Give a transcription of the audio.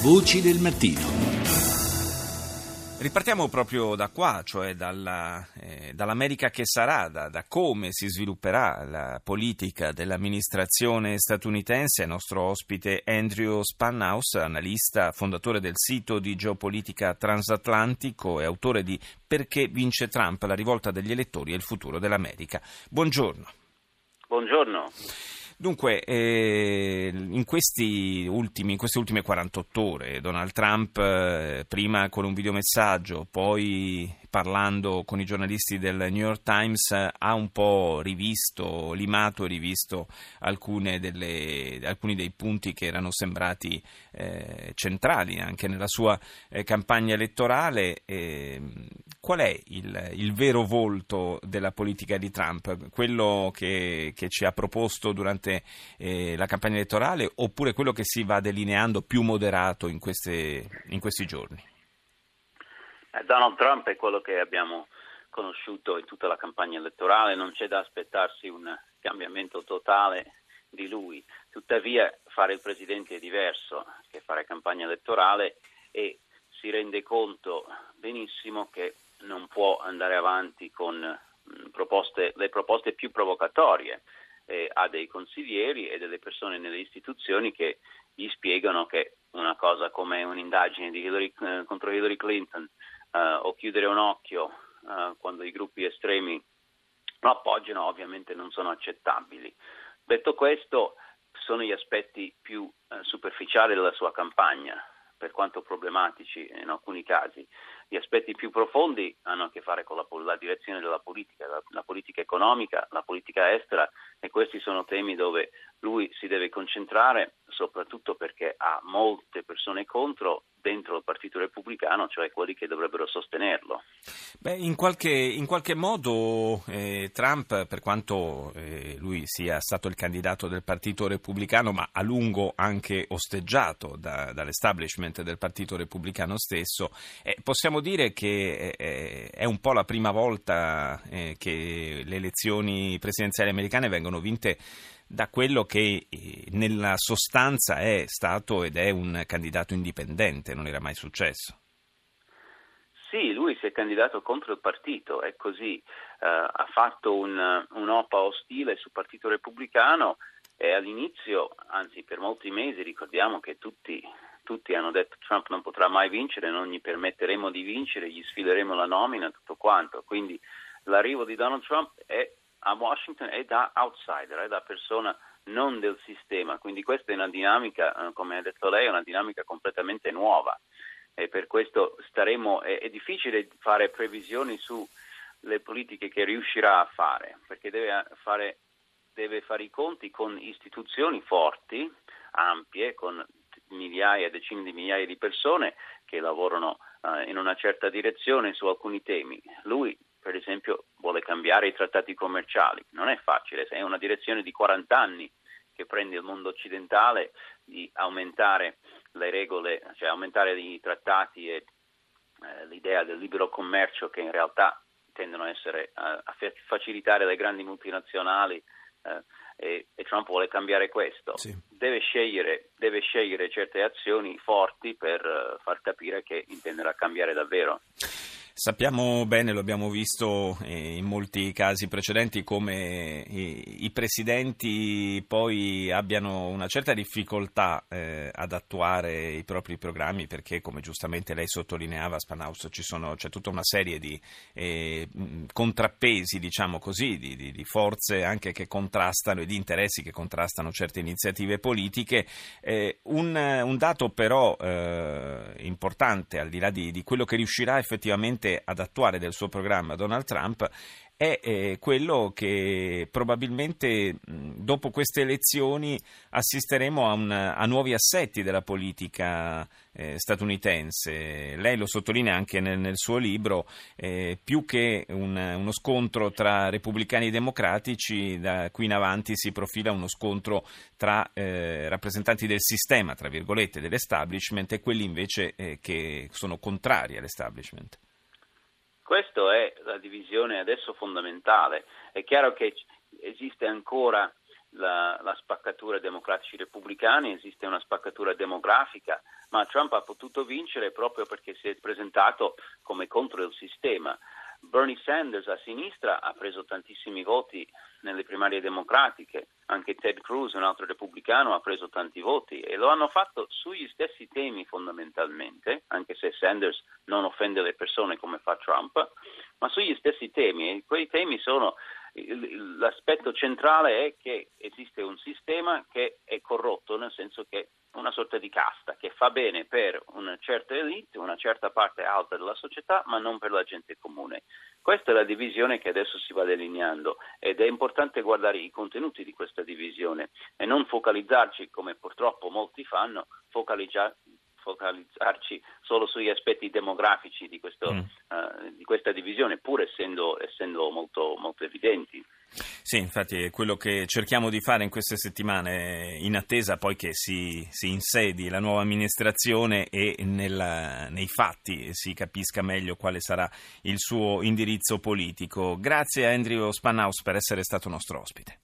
Voci del mattino. Ripartiamo proprio da qua, cioè dalla, eh, dall'America che sarà, da, da, come si svilupperà la politica dell'amministrazione statunitense. Il nostro ospite Andrew Spanhaus, analista, fondatore del sito di geopolitica transatlantico e autore di Perché vince Trump, la rivolta degli elettori e il futuro dell'America. Buongiorno. Buongiorno. Dunque, eh, in, ultimi, in, queste ultime 48 ore, Donald Trump, eh, prima con un videomessaggio, poi parlando con i giornalisti del New York Times, ha un po' rivisto, limato e rivisto delle, alcuni dei punti che erano sembrati eh, centrali anche nella sua eh, campagna elettorale. Qual è il, il, vero volto della politica di Trump? Quello che, che ci ha proposto durante eh, la campagna elettorale oppure quello che si va delineando più moderato in, queste, in questi giorni? Eh, Donald Trump è quello che abbiamo conosciuto in tutta la campagna elettorale, non c'è da aspettarsi un cambiamento totale di lui. Tuttavia fare il presidente è diverso che fare campagna elettorale e si rende conto benissimo che non può andare avanti con mm, proposte, le proposte più provocatorie eh, ha dei consiglieri e delle persone nelle istituzioni che gli spiegano che una cosa come un'indagine Hillary, eh, contro Hillary Clinton eh, o chiudere un occhio eh, quando i gruppi estremi lo appoggiano ovviamente non sono accettabili. Detto questo, sono gli aspetti più eh, superficiali della sua campagna, per quanto problematici in alcuni casi. Gli aspetti più profondi hanno a che fare con la, la direzione della politica, la, la, politica economica, la politica estera e questi sono temi dove lui si deve concentrare, soprattutto perché ha molte persone contro dentro il Partito Repubblicano, cioè quelli che dovrebbero sostenerlo. Beh, in, qualche, in qualche modo eh, Trump, per quanto eh, lui sia stato il candidato del Partito Repubblicano, ma a lungo anche osteggiato da, dall'establishment del Partito Repubblicano stesso, eh, possiamo dire che eh, è un po' la prima volta eh, che le elezioni presidenziali americane vengono vinte da quello che eh, nella sostanza è stato ed è un candidato indipendente, non era mai successo. Sì, lui si è candidato contro il partito, è così, uh, ha fatto un, un'OPA ostile sul Partito Repubblicano e all'inizio, anzi per molti mesi, ricordiamo che tutti, tutti hanno detto Trump non potrà mai vincere, non gli permetteremo di vincere, gli sfileremo la nomina, tutto quanto. Quindi l'arrivo di Donald Trump è a Washington è da outsider, è da persona non del sistema, quindi questa è una dinamica, eh, come ha detto lei, è una dinamica completamente nuova e per questo staremo, è, è difficile fare previsioni sulle politiche che riuscirà a fare, perché deve fare, deve fare i conti con istituzioni forti, ampie, con migliaia, decine di migliaia di persone che lavorano uh, in una certa direzione su alcuni temi. Lui per esempio, vuole cambiare i trattati commerciali. Non è facile, è una direzione di 40 anni che prende il mondo occidentale di aumentare le regole, cioè aumentare i trattati e eh, l'idea del libero commercio che in realtà tendono a, essere, eh, a facilitare le grandi multinazionali eh, e, e, Trump vuole cambiare questo. Sì. Deve, scegliere, deve, scegliere, certe azioni forti per uh, far capire che intenderà cambiare davvero. Sappiamo bene, lo abbiamo visto eh, in molti casi precedenti, come i, presidenti poi abbiano una certa difficoltà eh, ad attuare i propri programmi perché, come giustamente lei sottolineava, Spanaus, sono, c'è tutta una serie di eh, contrappesi, diciamo così, di, di, di, forze anche che contrastano e di interessi che contrastano certe iniziative politiche. Eh, un, un, dato però eh, importante, al di là di, di quello che riuscirà effettivamente riuscite ad attuare del suo programma Donald Trump è eh, quello che probabilmente dopo queste elezioni assisteremo a, un, a nuovi assetti della politica eh, statunitense. Lei lo sottolinea anche nel, nel suo libro, eh, più che un, uno scontro tra repubblicani e democratici, da qui in avanti si profila uno scontro tra eh, rappresentanti del sistema, tra virgolette, dell'establishment e quelli invece eh, che sono contrari all'establishment. Questa è la divisione adesso fondamentale. È chiaro che esiste ancora la, la spaccatura democratici-repubblicani, esiste una spaccatura demografica, ma Trump ha potuto vincere proprio perché si è presentato come contro il sistema. Bernie Sanders a sinistra ha preso tantissimi voti nelle primarie democratiche, anche Ted Cruz, un altro repubblicano, ha preso tanti voti e lo hanno fatto sugli stessi temi fondamentalmente, anche se Sanders non offende le persone come fa Trump, ma sugli stessi temi. E quei temi sono l'aspetto centrale è che esiste un sistema che è corrotto, nel senso che una sorta di casta che fa bene per una certa elite, una certa parte alta della società, ma non per la gente comune. Questa è la divisione che adesso si va delineando ed è importante guardare i contenuti di questa divisione e non focalizzarci, come purtroppo molti fanno, focalizzarci focalizzarci solo sugli aspetti demografici di, questo, mm. uh, di questa divisione, pur essendo, essendo molto, molto, evidenti. Sì, infatti è quello che cerchiamo di fare in queste settimane, in attesa poi che si, si insedi la nuova amministrazione e nella, nei fatti si capisca meglio quale sarà il suo indirizzo politico. Grazie a Andrew Spanhaus per essere stato nostro ospite.